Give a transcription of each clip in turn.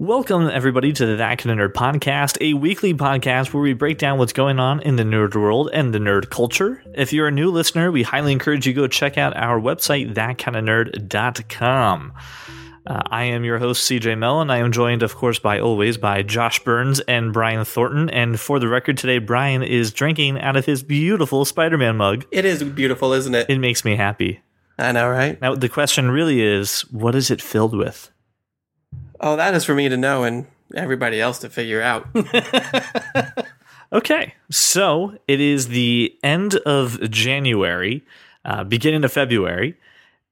Welcome, everybody, to the That Kind of Nerd podcast, a weekly podcast where we break down what's going on in the nerd world and the nerd culture. If you're a new listener, we highly encourage you to go check out our website, thatkindofnerd.com. Uh, I am your host, CJ Mellon. I am joined, of course, by always by Josh Burns and Brian Thornton. And for the record today, Brian is drinking out of his beautiful Spider Man mug. It is beautiful, isn't it? It makes me happy. I know, right? Now, the question really is what is it filled with? Oh, that is for me to know and everybody else to figure out. Okay, so it is the end of January, uh, beginning of February,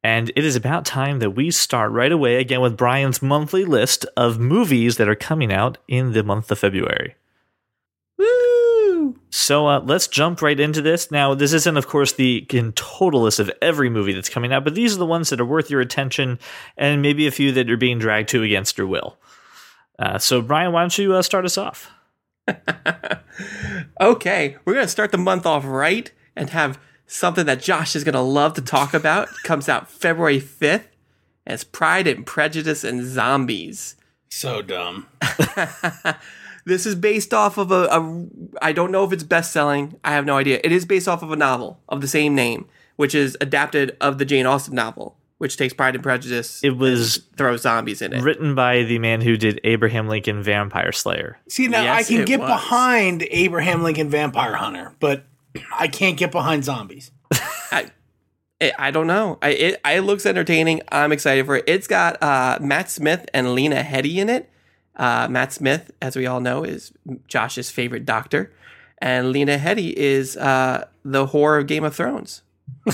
and it is about time that we start right away again with Brian's monthly list of movies that are coming out in the month of February. Woo! So uh, let's jump right into this. Now, this isn't, of course, the in total list of every movie that's coming out, but these are the ones that are worth your attention, and maybe a few that you're being dragged to against your will. Uh, so, Brian, why don't you uh, start us off? Okay, we're going to start the month off right and have something that Josh is going to love to talk about. It comes out February 5th. And it's Pride and Prejudice and Zombies. So dumb. This is based off of a, a I don't know if it's best selling. I have no idea. It is based off of a novel of the same name, which is adapted of the Jane Austen novel, which takes Pride and Prejudice. It was throws zombies in it. written by the man who did Abraham Lincoln Vampire Slayer. See, now Yes, I can it get was. behind Abraham Lincoln Vampire Hunter, but I can't get behind zombies. I, I don't know. I, it, it looks entertaining. I'm excited for it. It's got uh, Matt Smith and Lena Headey in it. Uh, Matt Smith, as we all know, is Josh's favorite doctor, and Lena Headey is uh, the whore of Game of Thrones.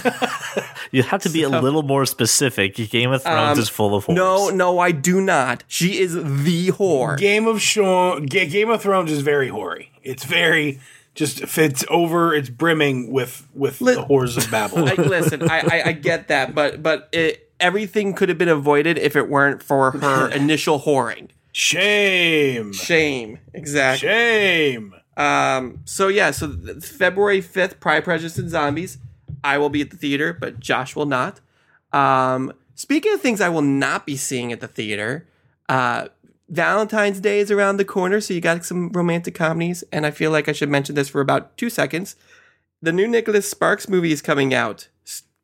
You have to be a little more specific. Game of Thrones Um, is full of whores. No, no, I do not. She is the whore. Game of Show, Ga- Game of Thrones is very hoary. It's very just fits over. It's brimming with with Lit- the horrors of Babel. I, listen, I, I, I get that, but but it, everything could have been avoided if it weren't for her initial whoring. Shame, Shame, exactly. shame. Um, so yeah, so th- February fifth, Pride, Prejudice, and Zombies. I will be at the theater, but Josh will not. Um, speaking of things I will not be seeing at the theater, uh, Valentine's Day is around the corner, so you got some romantic comedies, and I feel like I should mention this for about two seconds. The new Nicholas Sparks movie is coming out.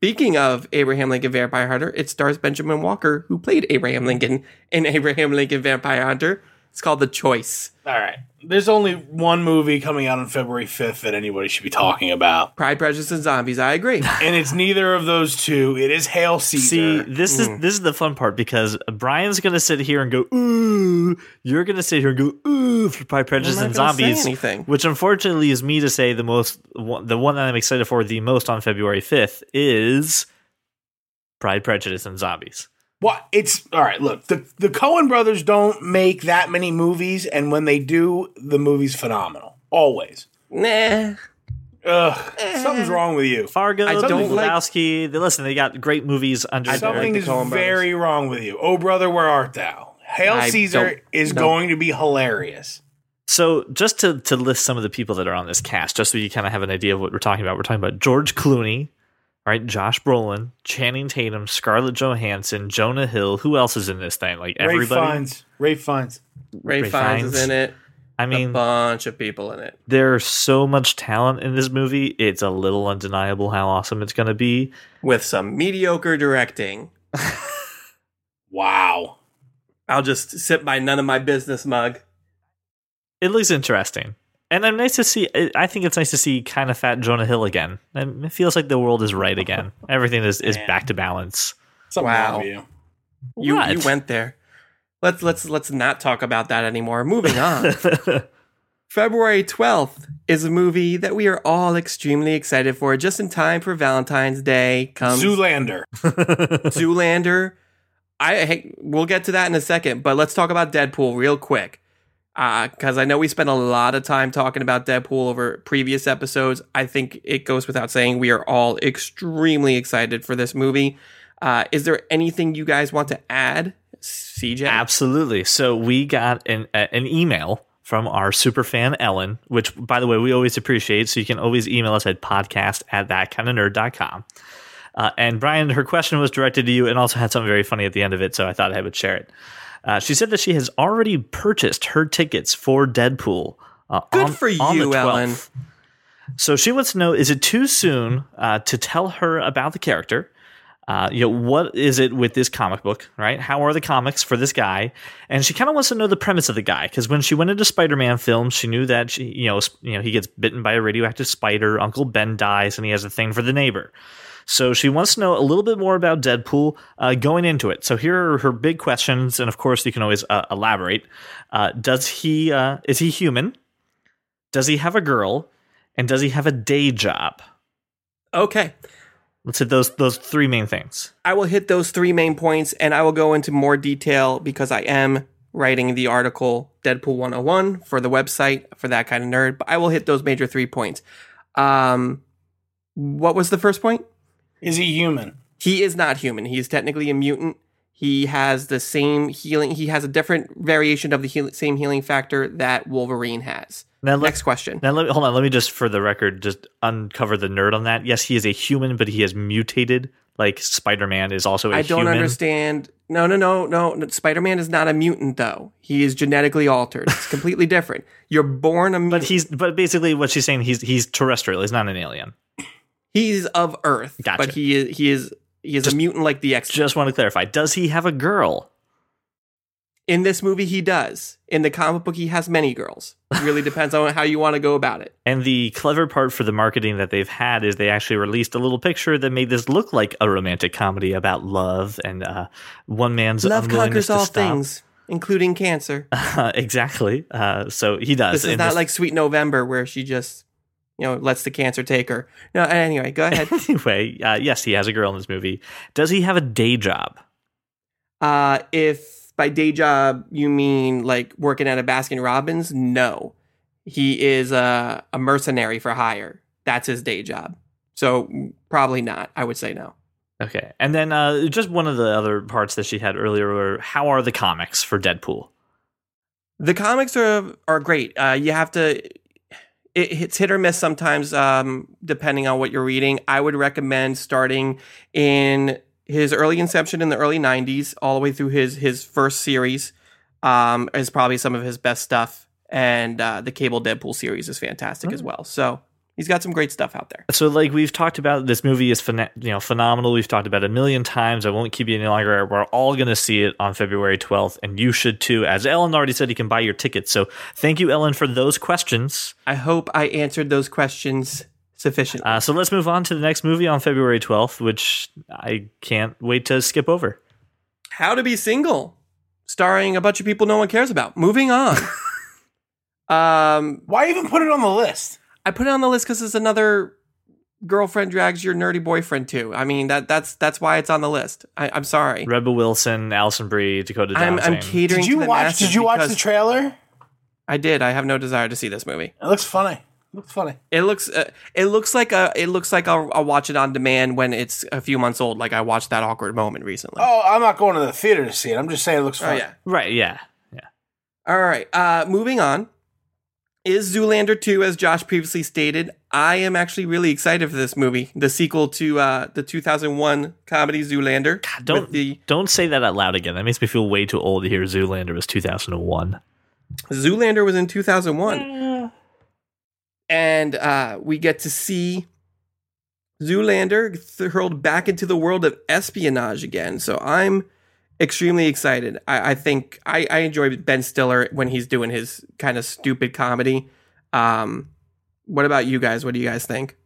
Speaking of Abraham Lincoln Vampire Hunter, it stars Benjamin Walker, who played Abraham Lincoln in Abraham Lincoln Vampire Hunter. It's called The Choice. All right, there's only one movie coming out on February 5th that anybody should be talking about, Pride, Prejudice, and Zombies. I agree. and it's neither of those two. It is Hail Caesar. See, Caesar. this is this is the fun part because Brian's gonna sit here and go ooh. You're gonna sit here and go ooh for Pride, Prejudice, not and gonna say Zombies, anything. which unfortunately is me to say the most the one that I'm excited for the most on February 5th is Pride, Prejudice, and Zombies. What it's all right. Look, the the Coen brothers don't make that many movies, and when they do, the movie's phenomenal. Always. Nah. Ugh, eh. something's wrong with you. Fargo, I don't Big like- They listen. They got great movies under I don't their Something the is Coen brothers. very wrong with you. Oh, brother, where art thou? Hail I Caesar is know. going to be hilarious. So, just to to list some of the people that are on this cast, just so you kind of have an idea of what we're talking about. We're talking about George Clooney, right? Josh Brolin, Channing Tatum, Scarlett Johansson, Jonah Hill. Who else is in this thing? Like everybody. Ray everybody. Fiennes. Ray Fiennes. Ray, Ray Fiennes Fiennes. is in it. I mean, bunch of people in it. there's so much talent in this movie. It's a little undeniable how awesome it's going to be. With some mediocre directing. Wow. I'll just sit by none of my business mug. It looks interesting. And I'm nice to see. Uh, I think it's nice to see kind of fat Jonah Hill again. It feels like the world is right again. Everything is, is Man. back to balance. Something Wow. you. You you went there. Let's let's let's not talk about that anymore. Moving on. February 12th is a movie that we are all extremely excited for. Just in time for Valentine's Day comes Zoolander. Zoolander. I hey, we'll get to that in a second, but let's talk about Deadpool real quick. Because I know we spent a lot of time talking about Deadpool over previous episodes. I think it goes without saying we are all extremely excited for this movie. Uh, is there anything you guys want to add, CJ? Absolutely. So we got an a- an email from our super fan Ellen, which by the way we always appreciate. So you can always email us at podcast at thatkindofnerd.com. Uh, and Brian, her question was directed to you and also had something very funny at the end of it, so I thought I would share it. Uh, she said that she has already purchased her tickets for Deadpool. Uh, Good on- for you, 12th. Ellen. So she wants to know: Is it too soon uh, to tell her about the character? Uh, you know, what is it with this comic book, right? How are the comics for this guy? And she kind of wants to know the premise of the guy because when she went into Spider-Man films, she knew that she, you know, sp- you know, he gets bitten by a radioactive spider. Uncle Ben dies, and he has a thing for the neighbor. So she wants to know a little bit more about Deadpool uh, going into it. So here are her big questions, and of course, you can always uh, elaborate. Uh, does he uh, is he human? Does he have a girl? And does he have a day job? Okay. Let's hit those those three main things. I will hit those three main points and I will go into more detail because I am writing the article Deadpool 101 for the website for that kind of nerd, but I will hit those major three points. Um, what was the first point? Is he human? He is not human. He is technically a mutant. He has the same healing. He has a different variation of the heal- same healing factor that Wolverine has. Now, let, Next question. now let me, hold on. Let me just, for the record, just uncover the nerd on that. Yes, he is a human, but he has mutated. Like Spider Man is also a I don't human. understand. No, no, no, no. Spider Man is not a mutant, though. He is genetically altered. It's completely different. You're born a But he's but basically what she's saying he's he's terrestrial. He's not an alien. He's of Earth, Gotcha. but he is he is he is a mutant like the X. Just want to clarify. Does he have a girl? In this movie, he does. In the comic book, he has many girls. It really depends on how you want to go about it. And the clever part for the marketing that they've had is they actually released a little picture that made this look like a romantic comedy about love and uh, one man's Love conquers all stop. things, including cancer. exactly. Uh, so he does. This is not like Sweet November where she just, you know, lets the cancer take her. No, anyway, go ahead. anyway. Uh, yes, he has a girl in this movie. Does he have a day job? Uh, if by day job you mean like working at a Baskin Robbins, no. He is a, a mercenary for hire. That's his day job. So probably not. I would say no. Okay. And then uh, just one of the other parts that she had earlier were how are the comics for Deadpool? The comics are are great. Uh, you have to. It, it's hit or miss sometimes, um, depending on what you're reading. I would recommend starting in his early inception in the early '90s, all the way through his his first series. Um, is probably some of his best stuff, and uh, the Cable Deadpool series is fantastic as well. So he's got some great stuff out there. So, like we've talked about, this movie is phena- you know phenomenal. We've talked about it a million times. I won't keep you any longer. We're all going to see it on February 12th, and you should too. As Ellen already said, you can buy your tickets. So, thank you, Ellen, for those questions. I hope I answered those questions sufficiently. Uh, so, let's move on to the next movie on February 12th, which I can't wait to skip over. How to Be Single, starring a bunch of people no one cares about. Moving on. um, Why even put it on the list? I put it on the list because it's another girlfriend drags your nerdy boyfriend too. I mean that that's that's why it's on the list. I, I'm sorry. Rebel Wilson, Alison Brie, Dakota I'm Johnson. I'm catering. Did you to the watch? Did you watch the trailer? I did. I have no desire to see this movie. It looks funny. It looks funny. It looks uh, it looks like a it looks like I'll, I'll watch it on demand when it's a few months old. Like I watched that awkward moment recently. Oh, I'm not going to the theater to see it. I'm just saying it looks Oh, funny. yeah. right? Yeah, yeah. All right. Uh, moving on. Is Zoolander 2, as Josh previously stated. I am actually really excited for this movie, the sequel to uh, the 2001 comedy Zoolander. Don't the don't say that out loud again. That makes me feel way too old to hear Zoolander was 2001. Zoolander was in 2001. And uh, we get to see Zoolander hurled back into the world of espionage again. So I'm extremely excited. I, I think I, I enjoy Ben Stiller when he's doing his kind of stupid comedy. Um, what about you guys? What do you guys think?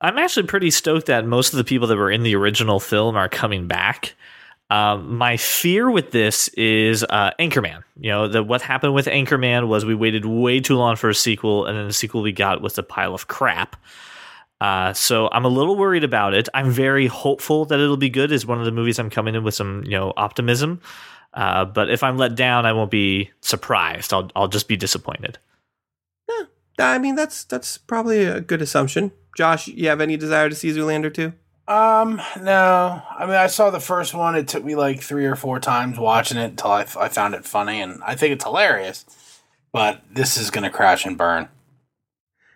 I'm actually pretty stoked that most of the people that were in the original film are coming back. Um, my fear with this is uh, Anchorman. You know, the, what happened with Anchorman was we waited way too long for a sequel, and then the sequel we got was a pile of crap. Uh, so I'm a little worried about it. I'm very hopeful that it'll be good. Is one of the movies I'm coming in with some you know optimism. Uh, but if I'm let down, I won't be surprised. I'll I'll just be disappointed. Yeah, I mean, that's that's probably a good assumption. Josh, you have any desire to see Zoolander too? Um, no. I mean, I saw the first one. It took me like three or four times watching it until I, I found it funny, and I think it's hilarious. But this is gonna crash and burn.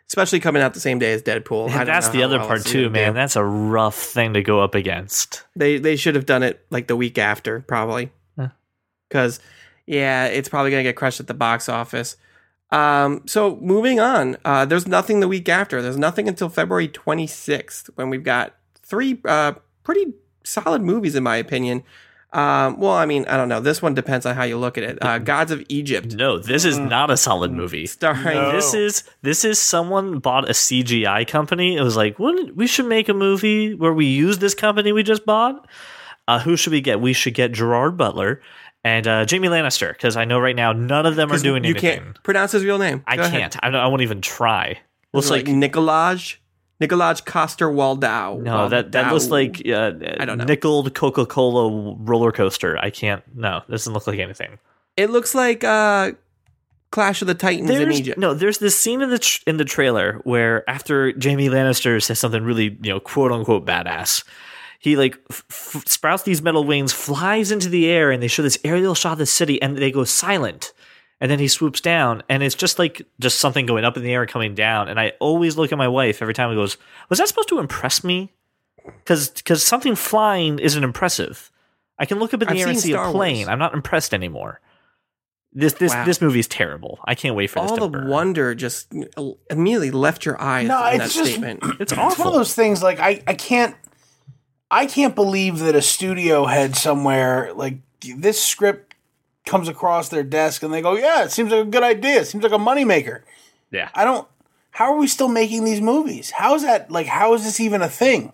Especially coming out the same day as Deadpool. I don't That's the other well part too, man. do. That's a rough thing to go up against. They they should have done it like the week after, probably. Because Yeah, it's probably gonna get crushed at the box office. Um, so moving on, uh, there's nothing the week after. There's nothing until February 26th when we've got three uh, pretty solid movies, in my opinion. Um, well, I mean, I don't know. This one depends on how you look at it. Uh, Gods of Egypt, No, this is not a solid movie. starring No. This is this is someone bought a CGI company. It was like, wouldn't we should make a movie where we use this company we just bought? Uh, who should we get? We should get Gerard Butler and uh, Jamie Lannister because I know right now none of them are doing you anything. You can't pronounce his real name. I ahead. can't. I, don't- I won't even try. Looks like like Nikolaj, Nikolaj Coster Waldau. no. That that looks like uh, I don't know. nickeled Coca Cola roller coaster. I can't. No, this doesn't look like anything. it looks like uh, Clash of the Titans in Egypt. no, there's this scene in the tr- in the trailer where after Jamie Lannister says something really, you know, quote unquote badass, he like f- f- sprouts these metal wings, flies into the air, and they show this aerial shot of the city, and they go silent, and then he swoops down, and it's just like just something going up in the air and coming down, and I always look at my wife every time it goes, was that supposed to impress me? Because because something flying isn't impressive. I can look up in the I've air and see Star a plane. Wars. I'm not impressed anymore. This this Wow. this movie's terrible. I can't wait for this All to the burn. wonder just immediately left your eyes No, in that it's just- statement. It's It's one of those things like I, I can't I can't believe that a studio head somewhere like this script comes across their desk and they go, Yeah, it seems like a good idea. It seems like a moneymaker. yeah. I don't how are we still making these movies? How is that like how is this even a thing?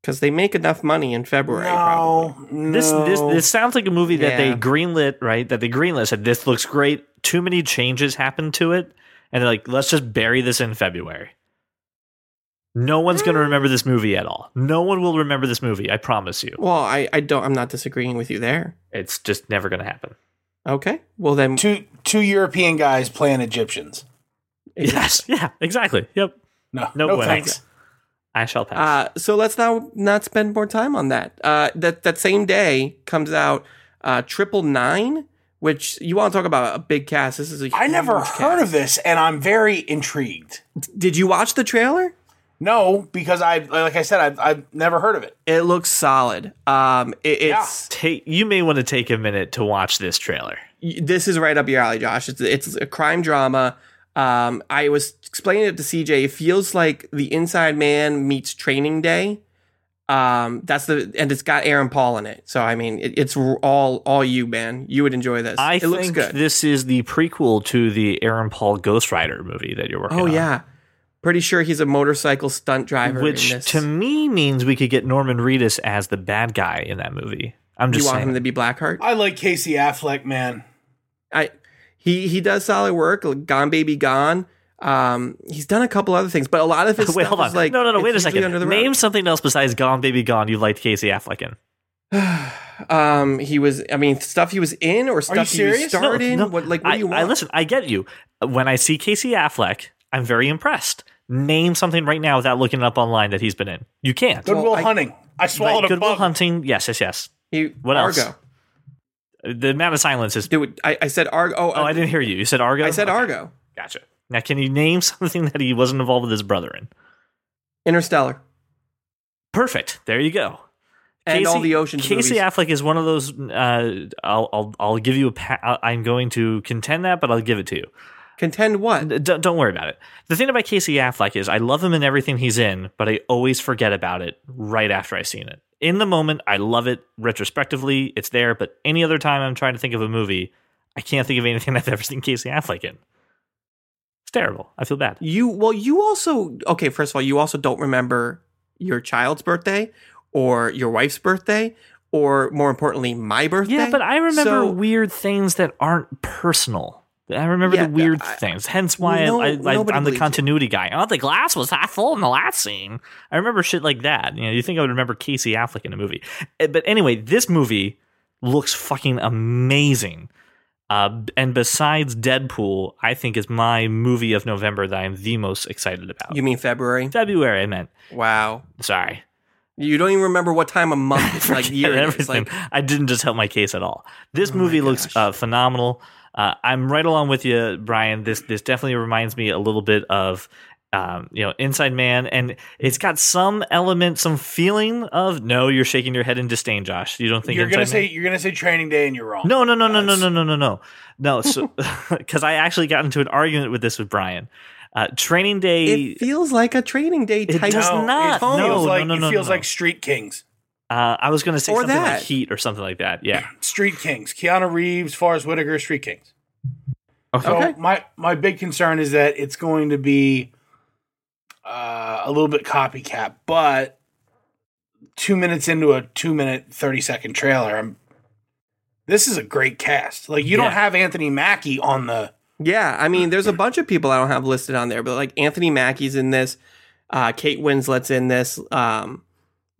Because they make enough money in February. probably. No, no. This this this sounds like a movie that they greenlit, right? That they greenlit said this looks great. Too many changes happened to it, and they're like, let's just bury this in February. No one's going to hmm. remember this movie at all. No one will remember this movie. I promise you. Well, I, I don't. I'm not disagreeing with you there. It's just never going to happen. Okay. Well then, two two European guys playing Egyptians. Yes. Yeah. Exactly. Yep. No, No, no bueno. thanks. I shall pass. Uh, so let's now not spend more time on that. Uh, that that same day comes out uh, Triple Nine, which you want to talk about a big cast. This is a I never huge heard cast. of this and I'm very intrigued. Did you watch the trailer? No, because I like I said I've, I've never heard of it. It looks solid. Um, it, it's take you may want to take a minute to watch this trailer. this is right up your alley, Josh. It's it's a crime drama. Um, I was explaining it to CJ. It feels like the Inside Man meets Training Day. Um, that's the and it's got Aaron Paul in it. So I mean, it, it's all all you, man. You would enjoy this. I it think looks good. this is the prequel to the Aaron Paul Ghost Rider movie that you're working oh on. yeah, pretty sure he's a motorcycle stunt driver. which in this. to me means we could get Norman Reedus as the bad guy in that movie. I'm you just want saying. him to be Blackheart. I like Casey Affleck, man. I he he does solid work. Gone Baby Gone. Um, he's done a couple other things, but a lot of his wait, stuff hold on. is like no, no, no. Wait a second. Under the Name rug. something else besides Gone Baby Gone you liked Casey Affleck in. Um, he was. I mean, stuff he was in or stuff he was serious? No, in. No, What like what I, do you want? I listen. I get you. When I see Casey Affleck, I'm very impressed. Name something right now without looking it up online that he's been in. You can't. Goodwill I- Hunting. I swallowed Like, a Goodwill bug. Hunting. Yes, yes, yes. He, What else? The amount of silence is. Dude, I, I said Argo. Oh, Oh, I didn't hear you. You said Argo. I said Okay, Argo. Gotcha. Now, can you name something that he wasn't involved with his brother in? Interstellar. Perfect. There you go. And all the Ocean's Casey movies. Affleck is one of those. Uh, I'll, I'll I'll give you a. Pa- I'm going to contend that, but I'll give it to you. Contend what? D- don't don't worry about it. The thing about Casey Affleck is I love him in everything he's in, but I always forget about it right after I've seen it. In the moment, I love it. Retrospectively, it's there, but any other time I'm trying to think of a movie, I can't think of anything I've ever seen Casey Affleck in. It's terrible. I feel bad. You well, you also okay. First of all, you also don't remember your child's birthday or your wife's birthday or more importantly, my birthday. Yeah, but I remember So- weird things that aren't personal. I remember Yeah, the weird I- things. Hence why No- I, I, I'm the believes you. continuity guy. Oh, the glass was half full in the last scene. I remember shit like that. You know, you think I would remember Casey Affleck in a movie? Eh, But anyway, this movie looks fucking amazing. Uh, and besides Deadpool, I think is my movie of November that I'm the most excited about. You mean February? February, I meant. Wow. Sorry. You don't even remember what time of month, like year. everything. Like, Oh I didn't just help my case at all. This movie looks uh, phenomenal. Uh, I'm right along with you, Brian. This this definitely reminds me a little bit of um, you know, Inside Man, and it's got some element, some feeling of no. You're shaking your head in disdain, Josh. You don't think You're gonna say Man? you're gonna say Training Day, and you're wrong. No, no, no, no, no, no, no, no, no, no. So, because I actually got into an argument with this with Brian. Uh, Training Day. It feels like a training day It does No, not. It feels No, no, like no, no, it feels no. like Street Kings. Uh, I was going to say Or something like. Heat or something like that. Yeah. Street Kings. Keanu Reeves, Forest Whitaker, Street Kings. Okay. So my my big concern is that it's going to be uh, a little bit copycat, but two minutes into a two minute thirty second trailer, I'm, this is a great cast. Like you Yeah. don't have Anthony Mackie on the Yeah, I mean, there's a bunch of people I don't have listed on there, but like Anthony Mackie's in this, uh, Kate Winslet's in this. Um,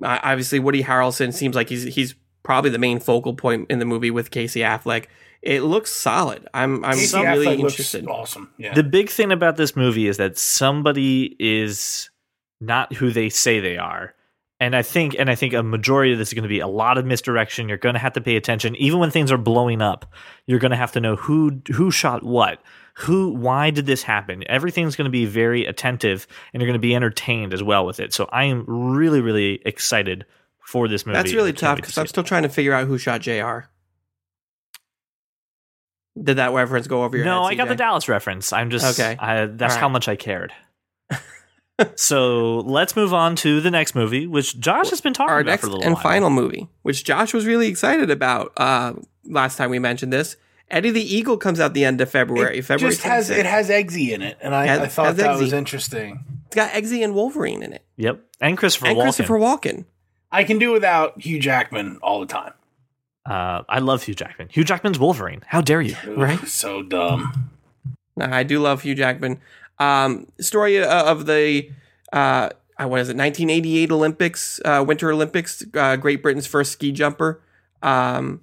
uh, obviously, Woody Harrelson seems like he's he's probably the main focal point in the movie with Casey Affleck. It looks solid. I'm I'm Casey really Affleck looks interested. Awesome. Yeah. The big thing about this movie is that somebody is not who they say they are. And I think and I think a majority of this is going to be a lot of misdirection. You're going to have to pay attention even when things are blowing up. You're going to have to know who who shot what. Who why did this happen? Everything's going to be very attentive and you're going to be entertained as well with it. So I am really really excited for this movie. That's really tough wait to because I'm it. still trying to figure out who shot Jr. Did that reference go over your head? No, head? I got the Dallas reference. I'm just Okay. I, that's All how much I cared. so let's move on to the next movie, which Josh has been talking Our about next for a little and while. final movie, which Josh was really excited about uh, last time we mentioned this. Eddie the Eagle comes out the end of February. it February just has 26th. it has Eggsy in it, and I, Has- I thought has that was interesting. It's got Eggsy and Wolverine in it, Yep, and Christopher and Walken. Christopher Walken. I can do without Hugh Jackman all the time. Uh, I love Hugh Jackman. Hugh Jackman's Wolverine. How dare you? Right. So dumb. Nah, I do love Hugh Jackman. Um, story uh, of the uh, uh, what is it? 1988 Olympics, uh, Winter Olympics. Uh, Great Britain's first ski jumper. Um,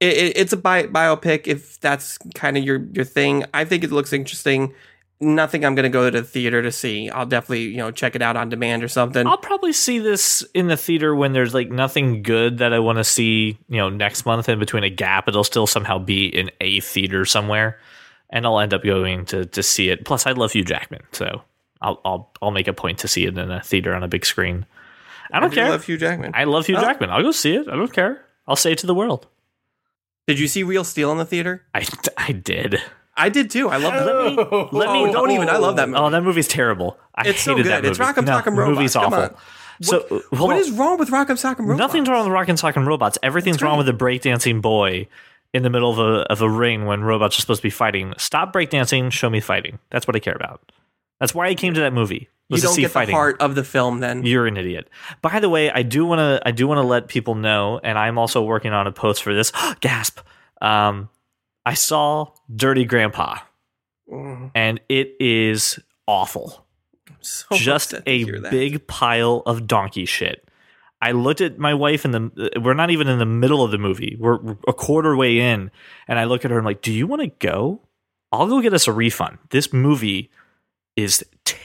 it, it, it's a bi- biopic. If that's kind of your your thing, I think it looks interesting. Nothing I'm going to go to the theater to see. I'll definitely you know check it out on demand or something. I'll probably see this in the theater when there's like nothing good that I want to see. You know, next month in between a gap, it'll still somehow be in a theater somewhere, and I'll end up going to to see it. Plus, I love Hugh Jackman, so I'll I'll I'll make a point to see it in a theater on a big screen. I don't do care. love Hugh Jackman. I love Hugh Oh. Jackman. I'll go see it. I don't care. I'll say it to the world. Did you see Real Steel in the theater? I, I did. I did too. I love Let me- that. let oh, me- don't even. I love that movie. Oh, that movie's terrible. I It's so good. that. It's Rock'em no, Sock'em the Robots. movie's Come awful. on. So hold what on. is wrong with Rock'em Sock'em Robots? Nothing's wrong with Rock and Sock and Robots. Everything's wrong with the breakdancing boy in the middle of a of a ring when robots are supposed to be fighting. Stop breakdancing. Show me fighting. That's what I care about. That's why I came to that movie. You don't get fighting. the heart of the film. Then You're an idiot. By the way, I do want to I do want to let people know, and I'm also working on a post for this. Gasp! Um, I saw Dirty Grandpa, Mm, and it is awful. so Just a big pile of donkey shit. I looked at my wife in the. We're not even in the middle of the movie. We're a quarter way in, and I look at her and I'm like, "Do you want to go? I'll go get us a refund. This movie is terrible."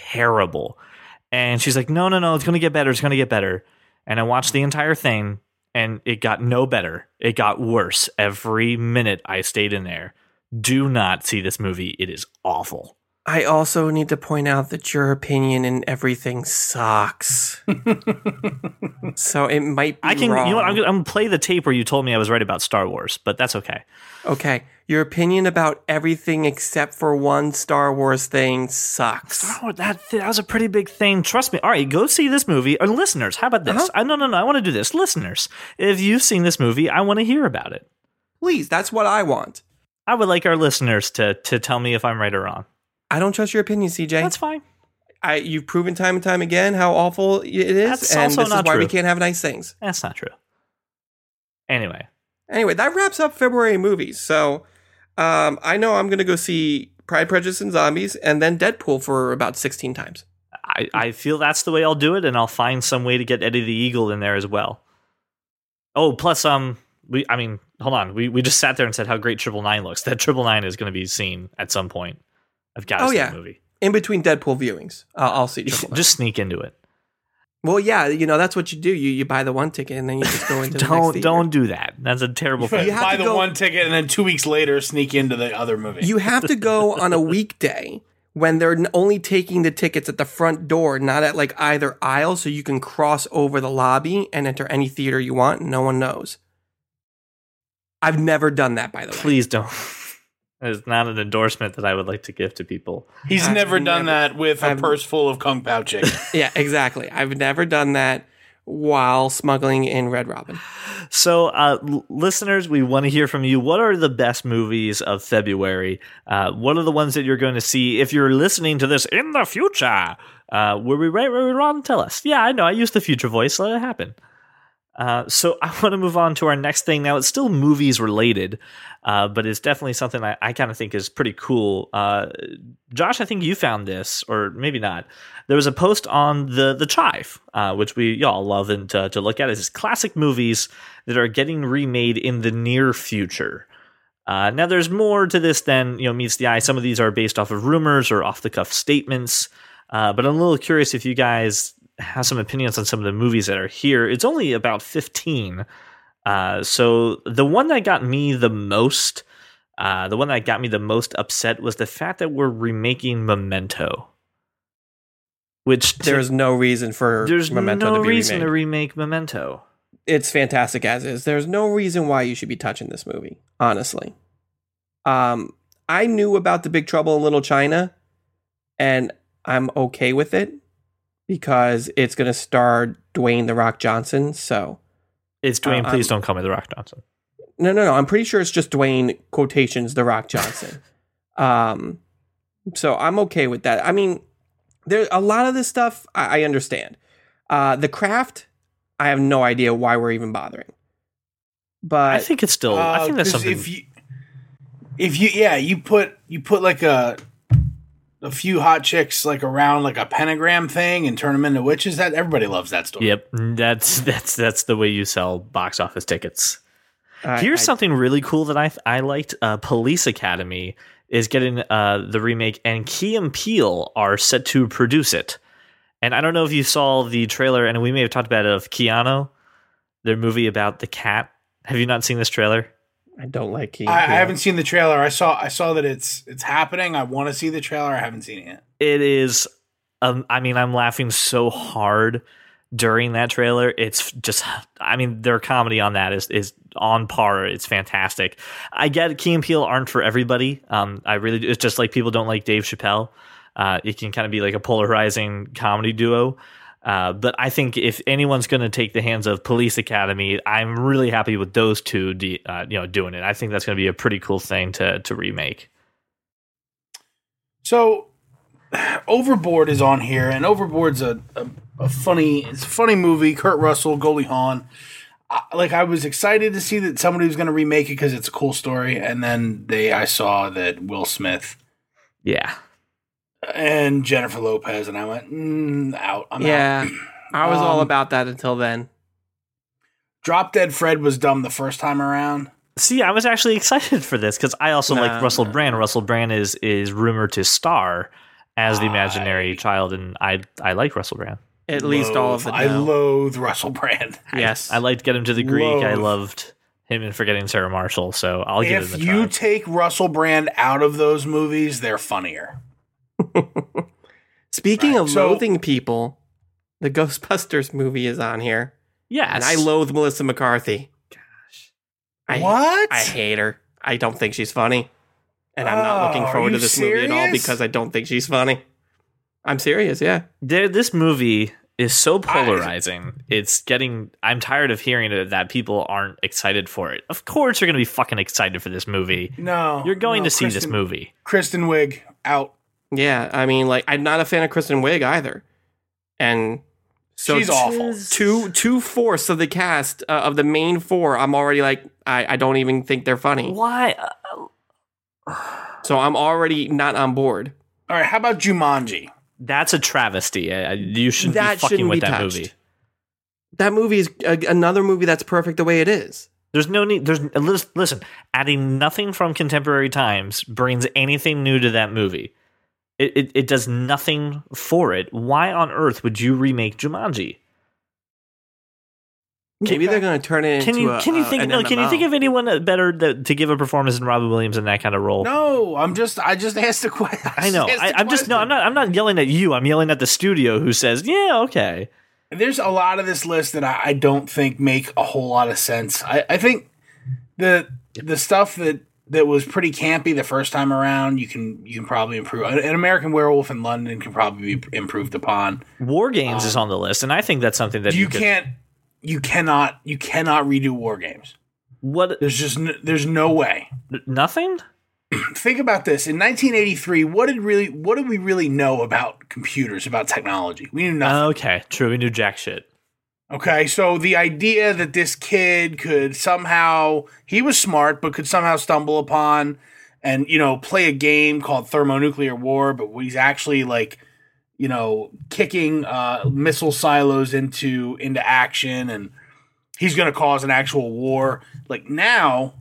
And she's like, "No, no, no. It's going to get better. It's going to get better." And I watched the entire thing, and it got no better. It got worse every minute I stayed in there. Do not see this movie. It is awful. I also need to point out that your opinion in everything sucks. so it might be I can, wrong. you know what? I'm I'm gonna play the tape where you told me I was right about Star Wars, but that's okay. okay, your opinion about everything except for one Star Wars thing sucks. Oh, that that was a pretty big thing. Trust me. All right, go see this movie. And listeners, how about this? Uh-huh. I no no no. I want to do this. Listeners, if you've seen this movie, I want to hear about it. Please, that's what I want. I would like our listeners to to tell me if I'm right or wrong. I don't trust your opinion, CJ. That's fine. I, you've proven time and time again how awful it is, That's and also this not is why we can't have nice things. That's not true. Anyway, Anyway, that wraps up February movies. So um, I know I'm going to go see Pride, Prejudice, and Zombies, and then Deadpool for about 16 times. I I feel that's the way I'll do it, and I'll find some way to get Eddie the Eagle in there as well. Oh, plus um. We, I mean, hold on. We we just sat there and said how great Triple Nine looks. That Triple Nine is going to be seen at some point. I've got to Oh, see yeah. the movie. In between Deadpool viewings, I'll, I'll see. Triple Nine. Just sneak into it. Well, yeah, you know that's what you do. You you buy the one ticket and then you just go into the next don't theater. don't do that. That's a terrible thing. You have Buy to the go- one ticket and then two weeks later sneak into the other movie. You have to go on a weekday when they're only taking the tickets at the front door, not at like either aisle, so you can cross over the lobby and enter any theater you want and no one knows. I've never done that, by the way. Please don't. It's not an endorsement that I would like to give to people. He's I've never done never- that with a I've- purse full of Kung Pao chicken. Yeah, exactly. I've never done that while smuggling in Red Robin. So, uh, l- listeners, we want to hear from you. What are the best movies of February? Uh, what are the ones that you're going to see if you're listening to this in the future? Uh, were we right? Were we wrong? Tell us. Yeah, I know. I used the future voice. Let it happen. Uh, so I want to move on to our next thing. Now it's still movies related, uh, but it's definitely something I, I kind of think is pretty cool. Uh, Josh, I think you found this, or maybe not. There was a post on the the Chive, uh, which we y'all love and to, to look at. It's classic movies that are getting remade in the near future. Uh, now, there's more to this than you know meets the eye. Some of these are based off of rumors or off the cuff statements. Uh, but I'm a little curious if you guys have some opinions on some of the movies that are here. It's only about 15. Uh, so the one that got me the most, uh, the one that got me the most upset was the fact that we're remaking Memento. Which to- There's no reason for there's Memento no to be reason remade. to remake Memento. it's fantastic as is. There's no reason why you should be touching this movie, honestly. Um, I knew about the Big Trouble in Little China, and I'm okay with it because it's going to star Dwayne the Rock Johnson. So It's Dwayne. Uh, please um, don't call me the Rock Johnson. no, no, no. I'm pretty sure it's just Dwayne quotations the Rock Johnson. um, so I'm okay with that. I mean, there a lot of this stuff I, I understand. Uh, the craft, I have no idea why we're even bothering. But I think it's still. I Uh, think that's something. If you, if you, yeah, you put you put like a a few hot chicks like around like a pentagram thing and turn them into witches. That everybody loves that story. Yep, that's that's that's the way you sell box office tickets. I- Here's I- something really cool that I I liked. Uh, Police Academy is getting uh, the remake, and Key and Peele are set to produce it. And I don't know if you saw the trailer, and we may have talked about it of Keanu, their movie about the cat. Have you not seen this trailer? I don't like Key. I, I haven't seen the trailer. I saw I saw that it's it's happening. I want to see the trailer. I haven't seen it yet. It is. Um, I mean, I'm laughing so hard during that trailer. It's just. I mean, their comedy on that is is on par. It's fantastic. I get Key and Peele aren't for everybody. Um, I really. It's just like people don't like Dave Chappelle. Uh, it can kind of be like a polarizing comedy duo. Uh, but I think if anyone's going to take the hands of Police Academy, I'm really happy with those two, de- uh, you know, doing it. I think that's going to be a pretty cool thing to to remake. So, Overboard is on here, and Overboard's a, a, a funny it's a funny movie. Kurt Russell, Goldie Hawn. I, like I was excited to see that somebody was going to remake it because it's a cool story, and then they I saw that Will Smith Yeah. And Jennifer Lopez, and I went mm, out. I'm Yeah, out. I was all Um, about that until then. Drop Dead Fred was dumb the first time around. See, I was actually excited for this because I also Nah, like Russell nah. Brand. Russell Brand is is rumored to star as the I- imaginary child, and I I like Russell Brand. At least all of it. Loathe- I loathe Russell Brand. yes, I liked Get Him to the Greek. I loved him in Forgetting Sarah Marshall, so I'll give if him a you take Russell Brand out of those movies, they're funnier. Speaking Right, of so- loathing people, the Ghostbusters movie is on here, yes, and I loathe Melissa McCarthy. Gosh, I, what? I hate her. I don't think she's funny, and I'm not looking Oh, are forward to you this movie at all because I don't think she's funny. I'm serious. Yeah, There, this movie is so polarizing. it's getting. I'm tired of hearing it, that people aren't excited for it. Of course, you're going to be fucking excited for this movie. no, You're going no, to see this movie. Kristen Wiig out. Yeah. I mean, like, I'm not a fan of Kristen Wiig either, and so She's t- awful. Two two fourths of the cast uh, of the main four, I'm already like, I, I don't even think they're funny. Why? So I'm already not on board. All right, how about Jumanji? That's a travesty. Uh, You shouldn't That be fucking shouldn't with be that touched. movie. That movie is a, another movie that's perfect the way it is. There's no need. There's listen. Adding nothing from contemporary times brings anything new to that movie. It, it it does nothing for it. Why on earth would you remake Jumanji? Maybe they're going to turn it Can into you a, can you think an no? Can you think of anyone better that, to give a performance than Robin Williams in that kind of role? No, I'm just I just asked a question. I know. I, I'm just no. I'm not. I'm not yelling at you. I'm yelling at the studio who says, "Yeah, okay." There's a lot of this list that I, I don't think make a whole lot of sense. I, I think the the stuff that that was pretty campy the first time around, you can you can probably improve. An an American Werewolf in London can probably be improved upon. War Games is on the list, and I think that's something that Um, You could- can't you cannot you cannot redo war games. What? There's just n- there's no way. Nothing. Think about this. In 1983, what did really what did we really know about computers, about technology? We knew nothing. Okay, true. We knew jack shit. Okay, so the idea that this kid could somehow he was smart, but could somehow stumble upon and you know play a game called thermonuclear war, but he's actually like you know kicking uh, missile silos into into action, and he's going to cause an actual war. Like now,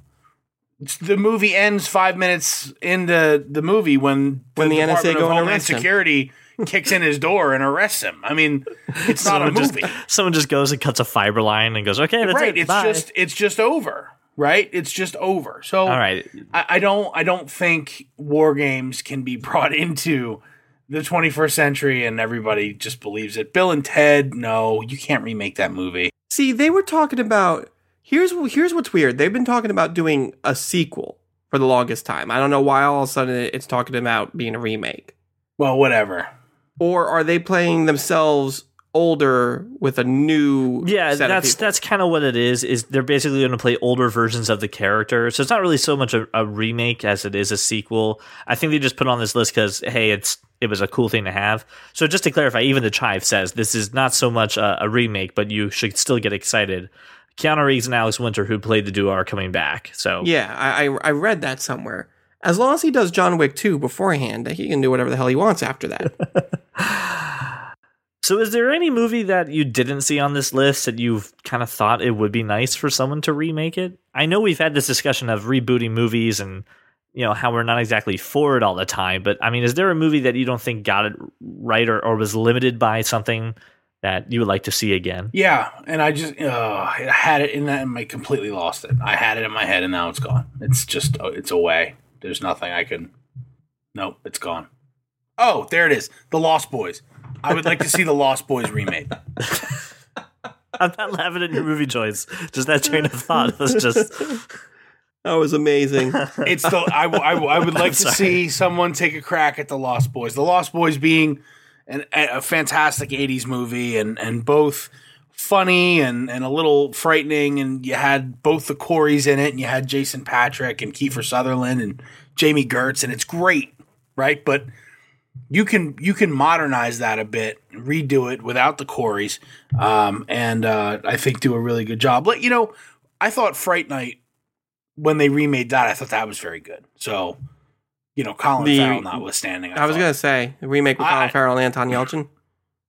the movie ends five minutes into the movie when When the NSA go and Homeland. Security kicks in his door and arrests him. I mean, it's not a Someone just, movie someone just goes and cuts a fiber line and goes, "Okay, that's right it. it's Bye." just it's just over right it's just over so all right. I, I don't i don't think war games can be brought into the 21st century and everybody just believes it bill and ted no you can't remake that movie See, they were talking about here's here's what's weird. They've been talking about doing a sequel for the longest time. I don't know why all of a sudden it's talking about being a remake. well whatever Or are they playing themselves older with a new Yeah, that's that's kind of what it is. Is they're basically going to play older versions of the character, so it's not really so much a, a remake as it is a sequel. I think they just put on this list because hey, it's it was a cool thing to have. So just to clarify, even the Chive says this is not so much a, a remake, but you should still get excited. Keanu Reeves and Alex Winter, who played the duo, are coming back. So Yeah, I, I I read that somewhere. As long as he does John Wick 2 beforehand, he can do whatever the hell he wants after that. So, is there any movie that you didn't see on this list that you've kind of thought it would be nice for someone to remake it? I know we've had this discussion of rebooting movies and you know how we're not exactly for it all the time, but I mean, is there a movie that you don't think got it right or, or was limited by something that you would like to see again? yeah and i just uh, i had it in that and i completely lost it i had it in my head and now it's gone it's just uh, it's away there's nothing i can nope it's gone oh there it is the lost boys i would like to see the lost boys remade I'm not laughing at your movie choice. Just that train of thought was just That was amazing. It's the I, w- I, w- I would like to see someone take a crack at the Lost Boys. The Lost Boys being an, a a fantastic '80s movie and and both funny and and a little frightening. And you had both the Coreys in it, and you had Jason Patric and Kiefer Sutherland and Jami Gertz, and it's great, right? But you can you can modernize that a bit, redo it without the Coreys, um, and uh, I think do a really good job. Like you know, I thought Fright Night when they remade that, I thought that was very good. So, you know, Colin The- Farrell notwithstanding, I was gonna say the remake with I- Colin Farrell and Anton Yelchin.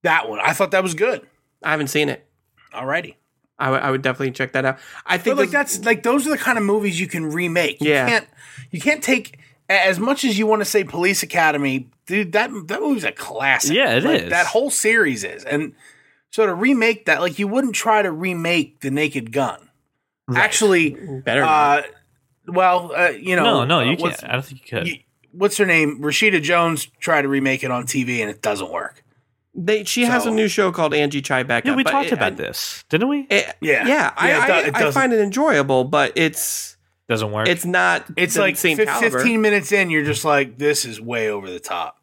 that one. I thought that was good. I haven't seen it. Alrighty, I would- would definitely check that out. I think but like this- that's like those are the kind of movies you can remake. You Yeah. can't you can't take as much as you want to say Police Academy, dude. That that movie's a classic. Yeah, it it is. is. That whole series is, and so to remake that, like you wouldn't try to remake The Naked Gun. Actually, better. uh, well, uh, you know, no, no. uh, You what's- can't. I don't think you could. you- what's her name? Rashida Jones tried to remake it on TV and it doesn't work. They she has a new show called Angie Tribeca. yeah, we talked it- about I- this, didn't we? It, Yeah. yeah, I, Yeah, it do- I, it I find it enjoyable, but it's Doesn't work. it's not. It's the like same fif- caliber. 15 minutes in, you're just like, this is way over the top.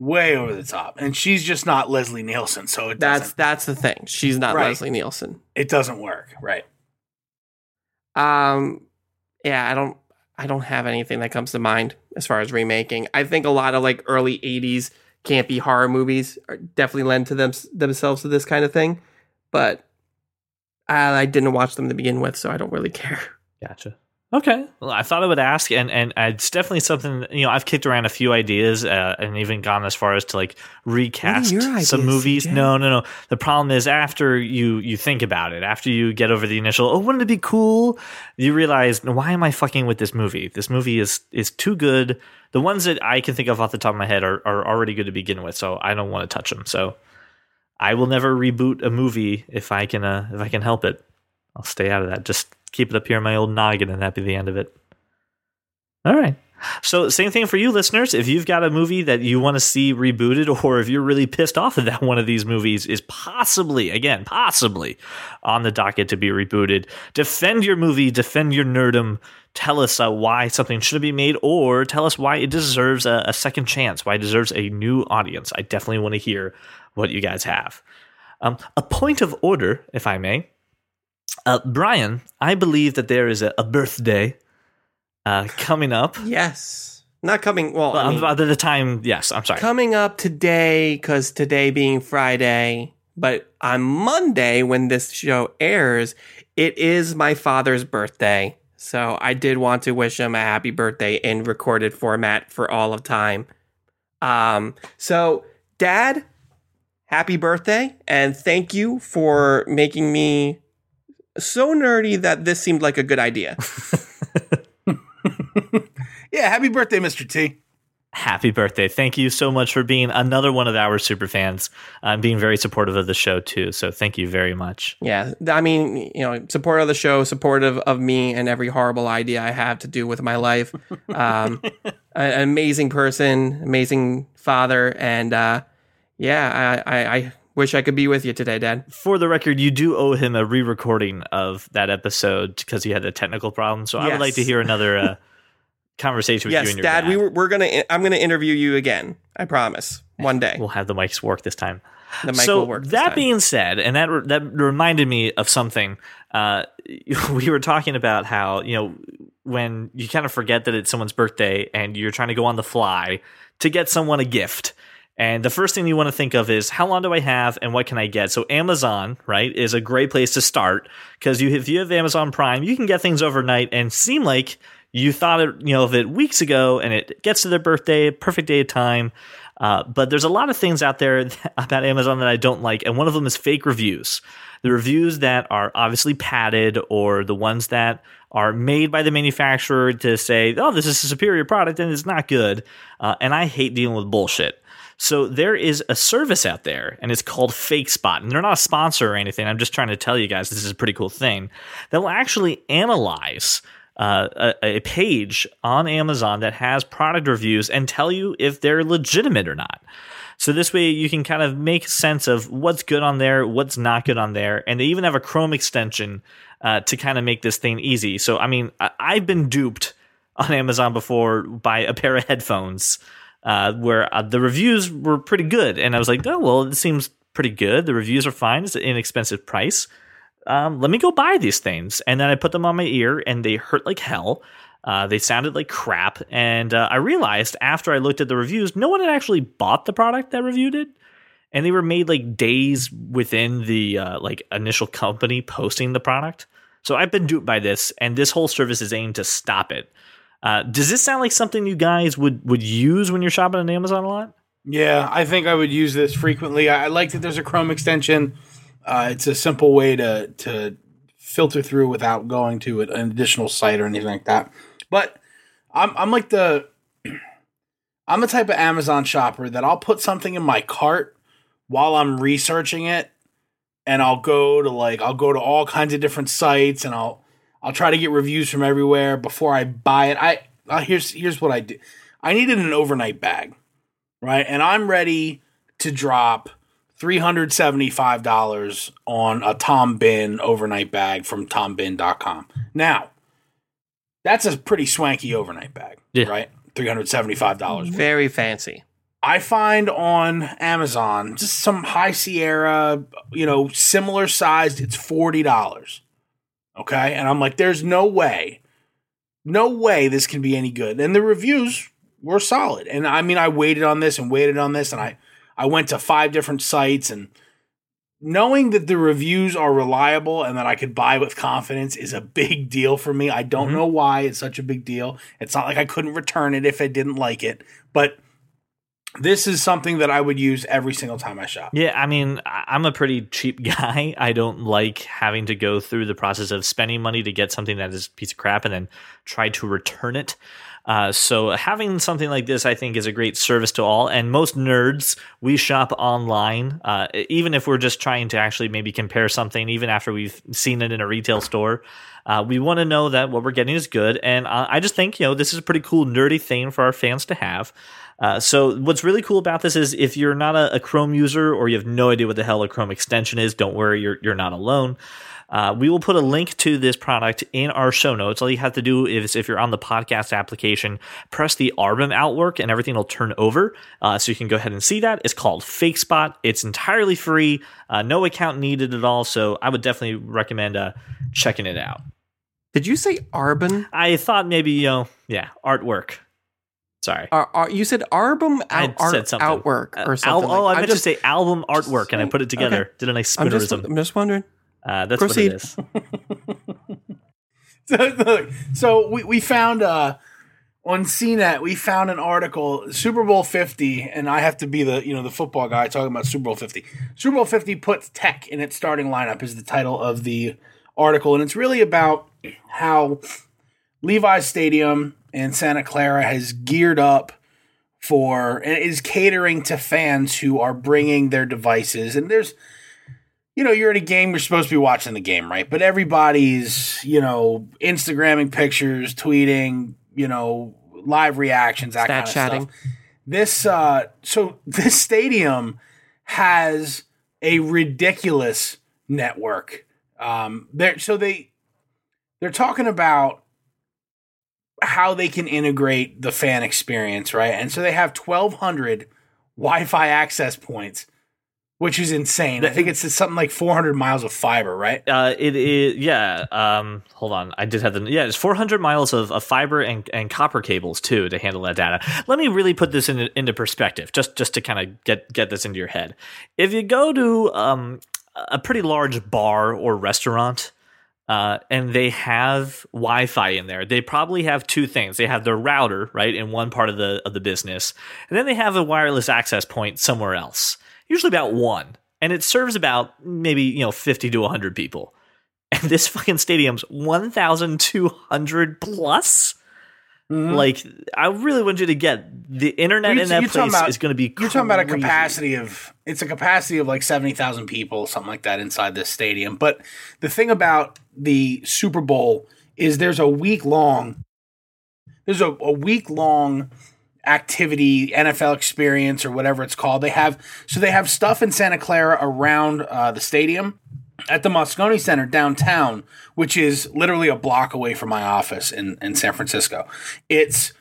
Way over the top. And she's just not Leslie Nielsen, so it That's doesn't, that's the thing. She's not Right. Leslie Nielsen. it doesn't work. Right. Um, yeah, I don't I don't have anything that comes to mind as far as remaking. I think a lot of like early '80s campy horror movies definitely lend to them themselves to this kind of thing, but I, I didn't watch them to begin with, so I don't really care. Gotcha. Okay. Well, I thought I would ask, and and it's definitely something. You know, I've kicked around a few ideas, uh, and even gone as far as to like recast your some movies. CJ? No, no, no. The problem is after you you think about it, after you get over the initial, oh, wouldn't it be cool? You realize, why am I fucking with this movie? This movie is is too good. The ones that I can think of off the top of my head are are already good to begin with, so I don't want to touch them. So. I will never reboot a movie if I can uh, if I can help it. I'll stay out of that. Just keep it up here in my old noggin, and that be the end of it. All right. So, same thing for you listeners. If you've got a movie that you want to see rebooted, or if you're really pissed off that one of these movies is possibly, again, possibly on the docket to be rebooted, defend your movie, defend your nerdum. Tell us uh, why something should be made, or tell us why it deserves a, a second chance, why it deserves a new audience. I definitely want to hear what you guys have. Um, a point of order, if I may. Uh, Brian, I believe that there is a, a birthday uh, coming up. Yes. Not coming. Well, Well, I mean, at the time, yes, I'm sorry. coming up today because today being Friday, but on Monday when this show airs, it is my father's birthday. So I did want to wish him a happy birthday in recorded format for all of time. Um, so dad, happy birthday and thank you for making me so nerdy that this seemed like a good idea. Yeah, happy birthday, Mr. T. Happy birthday. Thank you so much for being another one of our super fans and being very supportive of the show, too. So thank you very much. Yeah, I mean, you know, supportive of the show, supportive of me and every horrible idea I have to do with my life. Um, an amazing person, amazing father, and uh, yeah, I, I, I wish I could be with you today, Dad. For the record, you do owe him a re recording of that episode because he had a technical problem. So I would like to hear another uh, conversation with you yes, and your Dad, dad. we were, we're gonna. I'm gonna interview you again. I promise. One day, We'll have the mics work this time. the mic so will work. this that time. being said, and that that reminded me of something. Uh, we were talking about how you know when you kind of forget that it's someone's birthday and you're trying to go on the fly to get someone a gift. And the first thing you want to think of is how long do I have and what can I get? So Amazon, right, is a great place to start because you if you have Amazon Prime, you can get things overnight and seem like you thought it, you know, of it weeks ago, and it gets to their birthday, perfect day of time. Uh, but there's a lot of things out there about Amazon that I don't like, and one of them is fake reviews. The reviews that are obviously padded, or the ones that are made by the manufacturer to say, "Oh, this is a superior product," and it's not good. Uh, and I hate dealing with bullshit. So there is a service out there, and it's called FakeSpot. And they're not a sponsor or anything. I'm just trying to tell you guys this is a pretty cool thing that will actually analyze uh, a, a page on Amazon that has product reviews and tell you if they're legitimate or not. So this way you can kind of make sense of what's good on there, what's not good on there, and they even have a Chrome extension uh, to kind of make this thing easy. So I mean, I, I've been duped on Amazon before by a pair of headphones uh, where uh, the reviews were pretty good, and I was like, oh well, it seems pretty good. The reviews are fine. It's an inexpensive price um, let me go buy these things. And then I put them on my ear and they hurt like hell. Uh, they sounded like crap. And uh, I realized after I looked at the reviews, no one had actually bought the product that reviewed it. And they were made like days within the uh, like initial company posting the product. So I've been duped by this, and this whole service is aimed to stop it. Uh, does this sound like something you guys would would use when you're shopping on Amazon a lot? Yeah, I think I would use this frequently. I, I like that there's a Chrome extension. Uh, it's a simple way to to filter through without going to an additional site or anything like that. But I'm I'm like the I'm the type of Amazon shopper that I'll put something in my cart while I'm researching it, and I'll go to like I'll go to all kinds of different sites, and I'll I'll try to get reviews from everywhere before I buy it. I uh, here's here's what I do. I needed an overnight bag, right? And I'm ready to drop $375 on a Tom Bihn overnight bag from tombihn.com. Now, that's a pretty swanky overnight bag, Yeah. right? $375. very fancy. I find on Amazon just some high Sierra, you know, similar sized, it's $40. Okay. And I'm like, there's no way, no way this can be any good. And the reviews were solid. And I mean, I waited on this and waited on this and I, I went to five different sites and knowing that the reviews are reliable and that I could buy with confidence is a big deal for me. I don't Mhm. know why it's such a big deal. It's not like I couldn't return it if I didn't like it, but this is something that I would use every single time I shop. Yeah, I mean, I'm a pretty cheap guy. I don't like having to go through the process of spending money to get something that is a piece of crap and then try to return it. Uh, so having something like this, I think, is a great service to all. And most nerds, we shop online, uh, even if we're just trying to actually maybe compare something, even after we've seen it in a retail store. Uh, we want to know that what we're getting is good, and uh, I just think you know this is a pretty cool nerdy thing for our fans to have. Uh, so what's really cool about this is if you're not a, a, Chrome user or you have no idea what the hell a Chrome extension is, don't worry, you're you're not alone. Uh, we will put a link to this product in our show notes. All you have to do is, if you're on the podcast application, press the Arbum outwork and everything will turn over. Uh, so you can go ahead and see that. It's called FakeSpot. It's entirely free, uh, no account needed at all. So I would definitely recommend uh, checking it out. Did you say Arbon? I thought maybe, you know, yeah, artwork. Sorry. Uh, uh, you said album out, I said something. outwork or something. Al- oh, like, I meant just, to say album artwork, and I put it together. Okay. Did a nice spoonerism. I'm just, I'm just wondering. Uh, that's Proceed. what it is. so, so we, we found uh, on CNET, we found an article, Super Bowl 50, and I have to be the you know the football guy talking about Super Bowl 50. Super Bowl 50 puts tech in its starting lineup is the title of the article, and it's really about how Levi's Stadium in Santa Clara has geared up for and is catering to fans who are bringing their devices. And there's, you know, you're at a game, you're supposed to be watching the game, right? But everybody's, you know, Instagramming pictures, tweeting, you know, live reactions, that Stat kind of chatting. stuff. This, uh, so this stadium has a ridiculous network. Um, there, so they they're talking about how they can integrate the fan experience, right? And so they have 1,200 Wi Fi access points, which is insane. I think it's something like 400 miles of fiber, right? Uh, it is, yeah. Um, hold on. I did have the, yeah, it's 400 miles of, of fiber and, and copper cables too to handle that data. Let me really put this in, into perspective, just, just to kind of get, get this into your head. If you go to um, a pretty large bar or restaurant, uh, and they have Wi-Fi in there. They probably have two things. They have their router, right, in one part of the of the business, and then they have a wireless access point somewhere else. Usually about one, and it serves about maybe you know fifty to hundred people. And this fucking stadium's one thousand two hundred plus. Mm-hmm. Like, I really want you to get the internet in that place about, is going to be. You're talking about a capacity of it's a capacity of like seventy thousand people, something like that, inside this stadium. But the thing about the Super Bowl is there's a week long, there's a, a week long activity, NFL experience, or whatever it's called. They have so they have stuff in Santa Clara around uh, the stadium at the Moscone Center downtown, which is literally a block away from my office in, in San Francisco. It's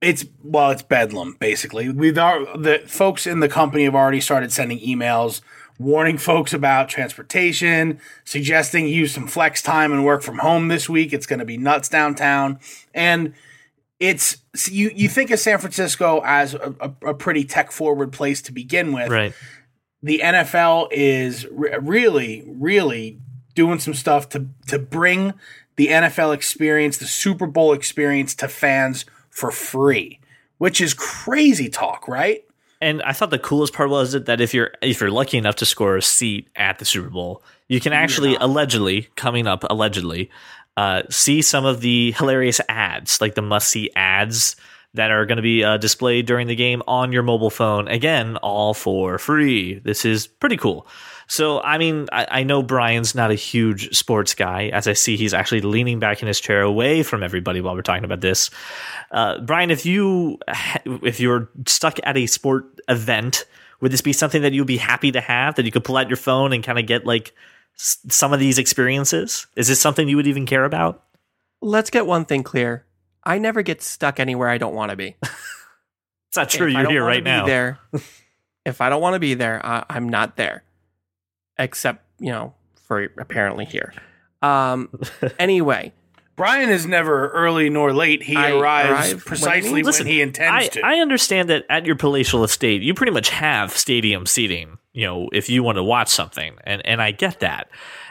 it's well, it's bedlam basically. We've the folks in the company have already started sending emails warning folks about transportation, suggesting use some flex time and work from home this week. It's going to be nuts downtown, and it's you. You think of San Francisco as a, a, a pretty tech forward place to begin with, right? The NFL is re- really, really doing some stuff to to bring the NFL experience, the Super Bowl experience to fans for free, which is crazy talk, right? And I thought the coolest part was that if you're if you're lucky enough to score a seat at the Super Bowl, you can actually yeah. allegedly coming up allegedly uh, see some of the hilarious ads, like the must see ads that are going to be uh, displayed during the game on your mobile phone. Again, all for free. This is pretty cool. So, I mean, I, I, know Brian's not a huge sports guy. As I see, he's actually leaning back in his chair away from everybody while we're talking about this. Uh, Brian, if you if you're stuck at a sport event, would this be something that you'd be happy to have that you could pull out your phone and kind of get like s- some of these experiences? Is this something you would even care about? Let's get one thing clear. I never get stuck anywhere I don't want to be. it's not true. You're here right now. There, if I don't want to be there, I, I'm not there. Except, you know, for apparently here. Um, anyway, Brian is never early nor late. He I arrives precisely when, listen, when he intends I, to. I understand that at your palatial estate, you pretty much have stadium seating. You know, if you want to watch something, and and I get that.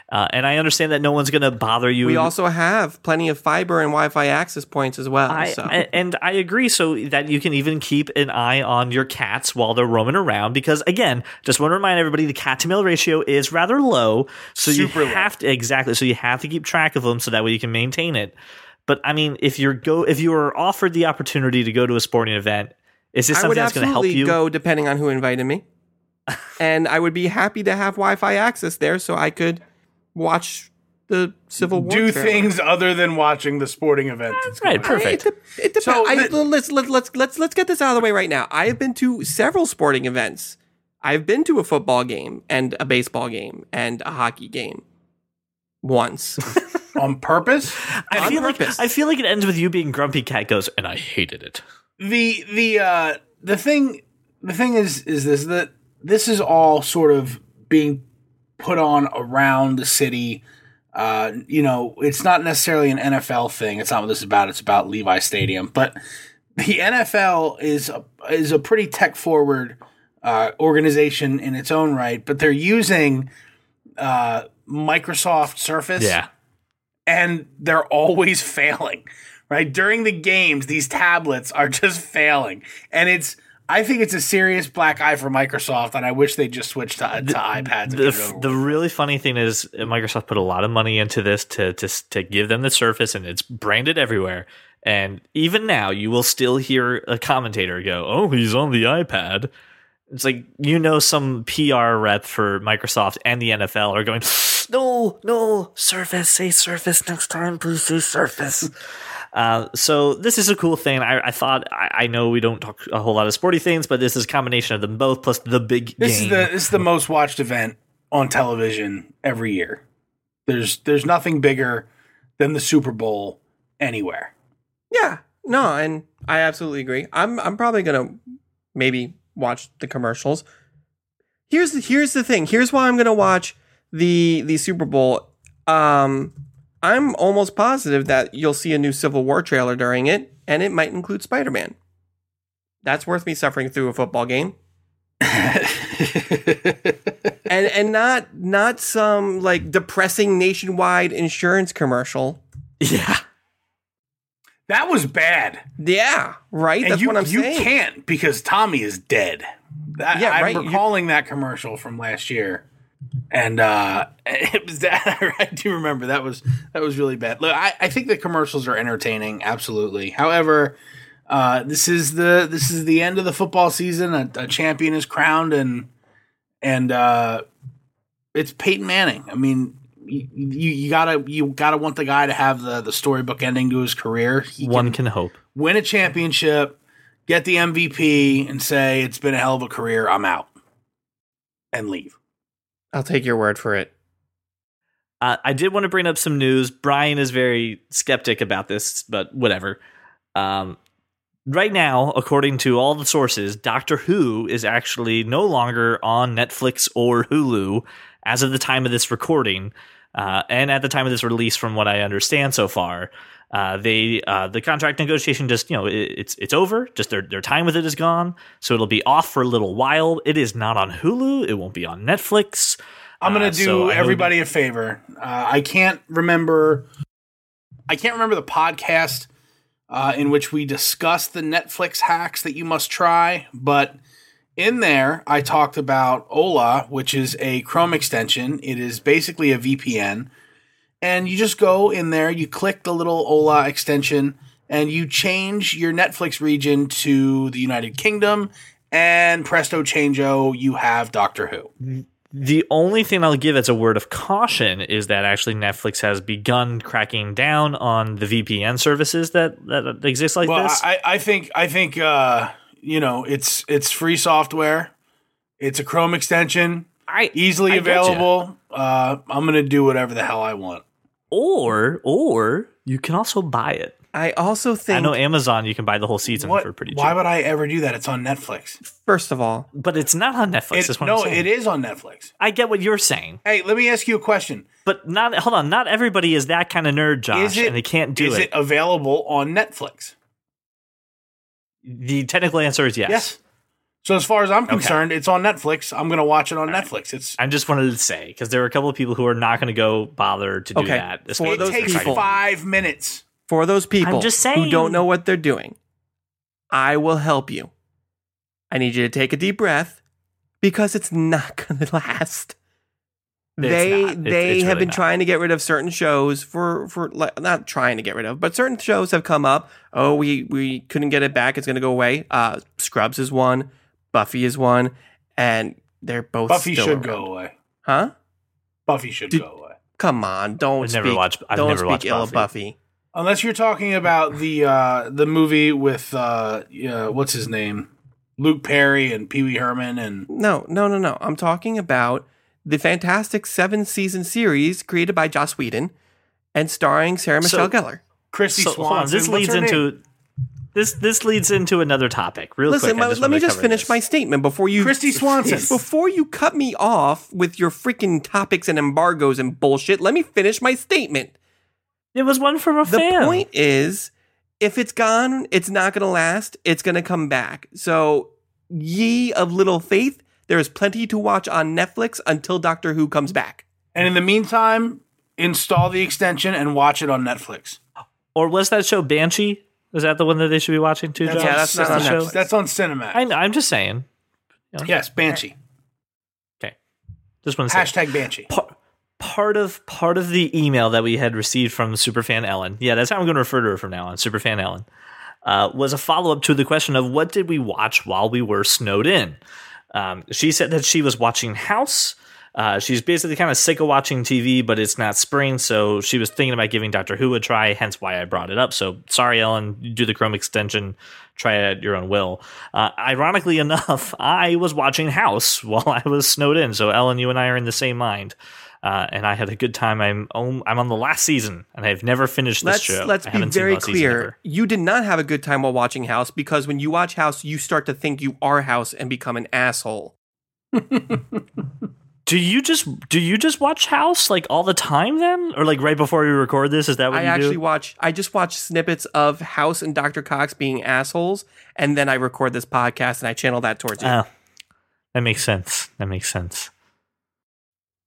Uh, and I understand that no one's going to bother you. We also have plenty of fiber and Wi-Fi access points as well. I, so. And I agree, so that you can even keep an eye on your cats while they're roaming around. Because again, just want to remind everybody, the cat to meal ratio is rather low, so Super you have low. to exactly. So you have to keep track of them, so that way you can maintain it. But I mean, if you're go if you are offered the opportunity to go to a sporting event, is this something that's going to help you? go depending on who invited me. and I would be happy to have Wi-Fi access there so I could watch the Civil War. Do trailer. things other than watching the sporting event. that's right, going on. perfect. It, de- it depends. So I, the- let's, let's let's let's let's get this out of the way right now. I have been to several sporting events. I've been to a football game and a baseball game and a hockey game once. on purpose. I on feel purpose. like I feel like it ends with you being grumpy cat goes, and I hated it. the the uh the thing the thing is is this that this is all sort of being put on around the city uh you know it's not necessarily an NFL thing it's not what this is about it's about Levi Stadium but the NFL is a, is a pretty tech forward uh organization in its own right but they're using uh Microsoft Surface Yeah. and they're always failing. Right during the games, these tablets are just failing, and it's. I think it's a serious black eye for Microsoft, and I wish they just switched to, to iPads. The, it over the really funny thing is uh, Microsoft put a lot of money into this to, to to give them the Surface, and it's branded everywhere. And even now, you will still hear a commentator go, "Oh, he's on the iPad." It's like you know some PR rep for Microsoft and the NFL are going, "No, no, Surface, say Surface next time, please say Surface." Uh, so this is a cool thing. I, I thought I, I know we don't talk a whole lot of sporty things, but this is a combination of them both plus the big this game. is the this is the most watched event on television every year. There's there's nothing bigger than the Super Bowl anywhere. yeah, no, and I absolutely agree. I'm I'm probably gonna maybe watch the commercials. Here's the, here's the thing. Here's why I'm gonna watch the the Super Bowl. Um, I'm almost positive that you'll see a new Civil War trailer during it, and it might include Spider Man. That's worth me suffering through a football game. and and not not some like depressing nationwide insurance commercial. yeah. that was bad. Yeah, right. and That's you, what I'm you saying. can't because Tommy is dead. That, Yeah, I'm right, you- recalling that commercial from last year, and uh, it was that I do remember that was that was really bad. Look, I, I think the commercials are entertaining, absolutely. However, uh, this is the this is the end of the football season. A, a champion is crowned, and and uh, it's Peyton Manning. I mean. You, you, you gotta you gotta want the guy to have the, the storybook ending to his career. He One can- can hope. win a championship, get the MVP, and say it's been a hell of a career. I'm out, and leave. I'll take your word for it. Uh, I did want to bring up some news. Brian is very skeptic about this, but whatever. Um, right now, according to all the sources, Doctor Who is actually no longer on Netflix or Hulu as of the time of this recording, uh, and at the time of this release, from what I understand so far. Uh, they uh, the contract negotiation just you know it, it's it's over. Just their their time with it is gone, so it'll be off for a little while. It is not on Hulu. It won't be on Netflix. I'm gonna Uh, do so everybody a favor. Uh, I can't remember. I can't remember the podcast uh, in which we discussed the Netflix hacks that you must try, but in there I talked about Hola, which is a Chrome extension. It is basically a VPN, and you just go in there, you click the little Hola extension, and you change your Netflix region to the United Kingdom. And presto changeo, you have Doctor Who. The only thing I'll give as a word of caution is that actually Netflix has begun cracking down on the VPN services that, that exist like well, this. I, I think I think uh, you know it's it's free software. It's a Chrome extension, I, easily I available. Uh, I'm gonna do whatever the hell I want. Or or you can also buy it. I also think, I know Amazon you can buy the whole season What? for pretty cheap. Why would I ever do that? It's on Netflix. first of all, but it's not on Netflix. It- what no, I'm it is on Netflix. I get what you're saying, Hey, let me ask you a question. but not hold on. Not everybody is that kind of nerd, Josh, Is it- and they can't do is it. it available on Netflix? The technical answer is yes. So as far as I'm concerned, it's on Netflix. I'm gonna watch it on Netflix. It's I just wanted to say because there are a couple of people who are not going to go bother to do Okay, that. for it those takes people- five minutes. for those people I'm just who saying. don't know what they're doing, I will help you. I need you to take a deep breath because it's not going to last. they not. It- they it's have really been not. trying to get rid of certain shows for for like, not trying to get rid of, but certain shows have come up. Oh, we we couldn't get it back. It's going to go away. Uh, Scrubs is one, Buffy is one, and they're both Buffy still should around. go away. Huh? Buffy should Did- go away. Come on, don't I've speak. never watched- I've don't never speak watched ill of Buffy. Buffy. Unless you're talking about the uh, the movie with uh, uh, what's his name, Luke Perry and Pee Wee Herman, and No, no, no, no. I'm talking about the fantastic seven season series created by Joss Whedon and starring Sarah So- Michelle Gellar. Kristy So, hold on, Swanson. this leads into name? Into this this leads into another topic. Real Listen, quick, I let, me just finish this. my statement before you Kristy Swanson. Before you cut me off with your freaking topics and embargoes and bullshit, let me finish my statement. It was one from a The fan. The point is, if it's gone, it's not going to last. It's going to come back. So, ye of little faith, there is plenty to watch on Netflix until Doctor Who comes back. And in the meantime, install the extension and watch it on Netflix. or was that show Banshee? Is that the one that they should be watching too? That's Josh? Yeah, on, that's not on that's, Netflix. that's on Cinemax. I, I'm just saying. yes, Banshee. Okay, just to say Hashtag Banshee. par- part of part of the email that we had received from superfan Ellen. Yeah, that's how I'm going to refer to her from now on. Superfan Ellen uh, was a follow up to the question of what did we watch while we were snowed in. Um, she said that she was watching House. Uh, she's basically kind of sick of watching TV, but it's not spring, so she was thinking about giving Doctor Who a try. Hence, why I brought it up. So, sorry, Ellen, do the Chrome extension, try it at your own will. Uh, ironically enough, I was watching House while I was snowed in. So, Ellen, you and I are in the same mind, uh, and I had a good time. I'm oh, I'm on the last season, and I've never finished this Let's show. let's be very the last season clear. You did not have a good time while watching House because when you watch House, you start to think you are House and become an asshole. Do you just do you just watch House like all the time then, or like right before we record this? Is that what I you actually do? watch. I just watch snippets of House and Dr. Cox being assholes, and then I record this podcast and I channel that towards you. Oh, that makes sense. That makes sense.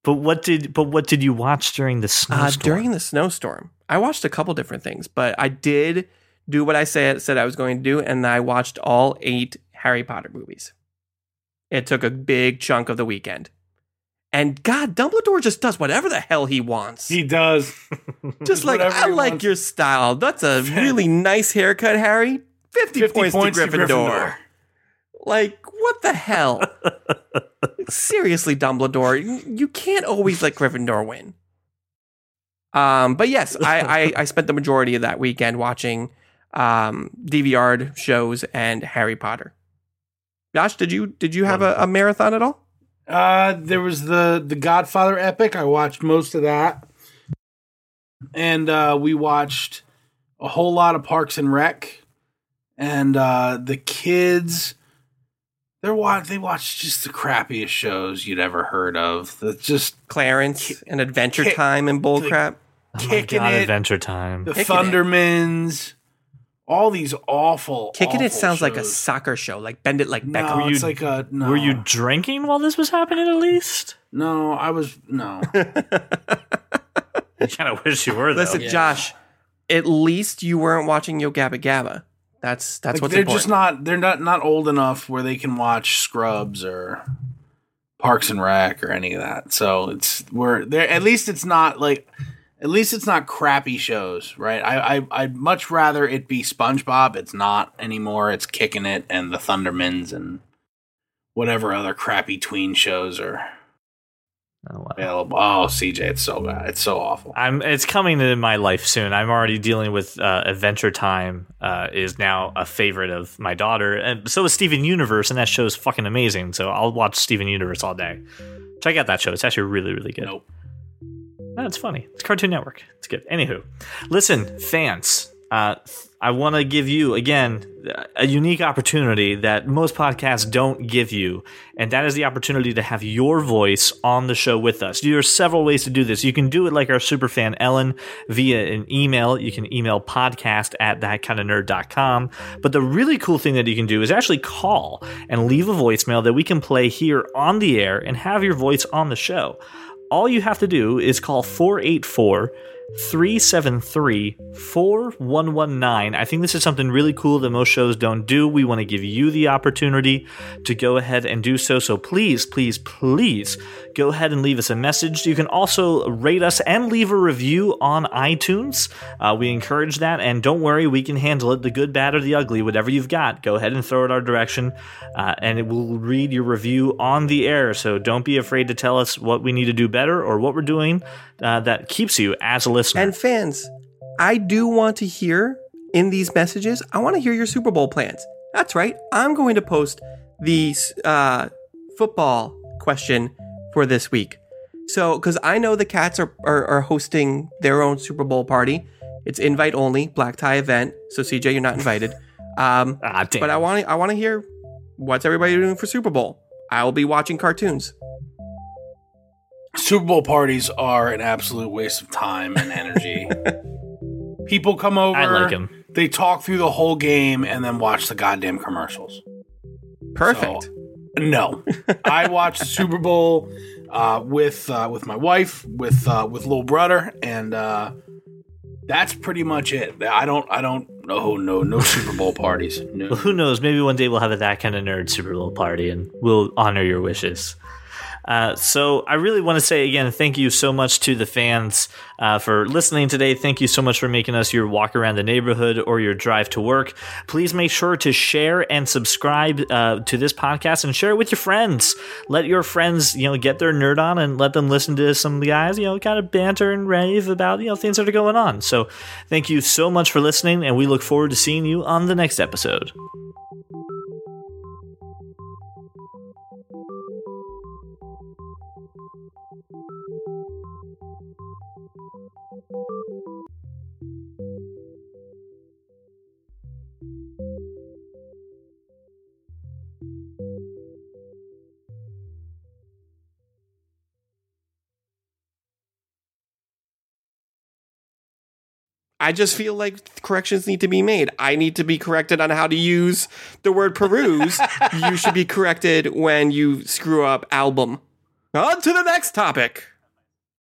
But what did but what did you watch during the Uh, snowstorm? during the snowstorm, I watched a couple different things, but I did do what I said said I was going to do, and I watched all eight Harry Potter movies. It took a big chunk of the weekend. And God, Dumbledore just does whatever the hell he wants. He does. just like I like wants. your style. That's a really nice haircut, Harry. 50, 50 points, points to to Gryffindor. Gryffindor. Like, what the hell? Seriously, Dumbledore, you- you can't always let Gryffindor win. Um, but yes, I, I, I spent the majority of that weekend watching um, DVR shows and Harry Potter. Josh, did you did you have a, a marathon at all? Uh, there was the the Godfather epic. I watched most of that, and uh, we watched a whole lot of Parks and Rec, and uh, the kids. They're watch. They watch just the crappiest shows you'd ever heard of. That's just Clarence and Adventure Kick- Time and bullcrap. oh my kicking God, it. Adventure Time. the Kicking it. Thundermans. All these awful. Kicking it awful sounds like a soccer show, like Bend It Like No, Beckham. Were it's you- like a. No. Were you drinking while this was happening? At least. No, I was no. I kind of wish you were. Though. Listen, Yeah. Josh, at least you weren't watching Yo Gabba Gabba. That's that's Like, what's they're important. just not they're not not old enough where they can watch Scrubs or Parks and Rec or any of that. So it's we're there. At least it's not like at least it's not crappy shows, right? I, I I'd much rather it be SpongeBob. It's not anymore. It's kicking it and the Thundermans and whatever other crappy tween shows are Oh, wow. available. Oh, CJ, it's so bad. It's so awful. I'm. It's coming in my life soon. I'm already dealing with uh, Adventure Time. Uh, is now a favorite of my daughter, and so is Steven Universe, and that show is fucking amazing. So I'll watch Steven Universe all day. Check out that show. It's actually really, really good. Nope. No, it's funny. It's Cartoon Network. It's good. Anywho, listen, fans. Uh, I want to give you again a unique opportunity that most podcasts don't give you, and that is the opportunity to have your voice on the show with us. There are several ways to do this. You can do it like our super fan Ellen via an email. You can email podcast at thatkindofnerd.com. But the really cool thing that you can do is actually call and leave a voicemail that we can play here on the air and have your voice on the show all you have to do is call 484 373 4119. I think this is something really cool that most shows don't do. We want to give you the opportunity to go ahead and do so. So please, please, please go ahead and leave us a message. You can also rate us and leave a review on iTunes. Uh, we encourage that. And don't worry, we can handle it the good, bad, or the ugly, whatever you've got. Go ahead and throw it our direction, uh, and it will read your review on the air. So don't be afraid to tell us what we need to do better or what we're doing uh, that keeps you as a listener. And fans, I do want to hear in these messages, I want to hear your Super Bowl plans. That's right. I'm going to post the uh, football question for this week. So, because I know the Cats are, are, are hosting their own Super Bowl party. It's invite only, black tie event. So, CJ, you're not invited. Um, ah, damn. but I want to I want to hear what's everybody doing for Super Bowl. I will be watching cartoons. Super Bowl parties are an absolute waste of time and energy. People come over, I like 'em. they talk through the whole game, and then watch the goddamn commercials. Perfect. So, no, I watch the Super Bowl uh, with uh, with my wife, with uh, with little brother, and uh, that's pretty much it. I don't, I don't, no, no, no Super Bowl parties. No. Well, who knows? Maybe one day we'll have a that kind of nerd Super Bowl party, and we'll honor your wishes. Uh, so I really want to say again, thank you so much to the fans uh, for listening today. Thank you so much for making us your walk around the neighborhood or your drive to work. Please make sure to share and subscribe uh, to this podcast and share it with your friends. Let your friends, you know, get their nerd on and let them listen to some guys, you know, kind of banter and rave about you know things that are going on. So thank you so much for listening, and we look forward to seeing you on the next episode. I just feel like corrections need to be made. I need to be corrected on how to use the word peruse. you should be corrected when you screw up album. On to the next topic.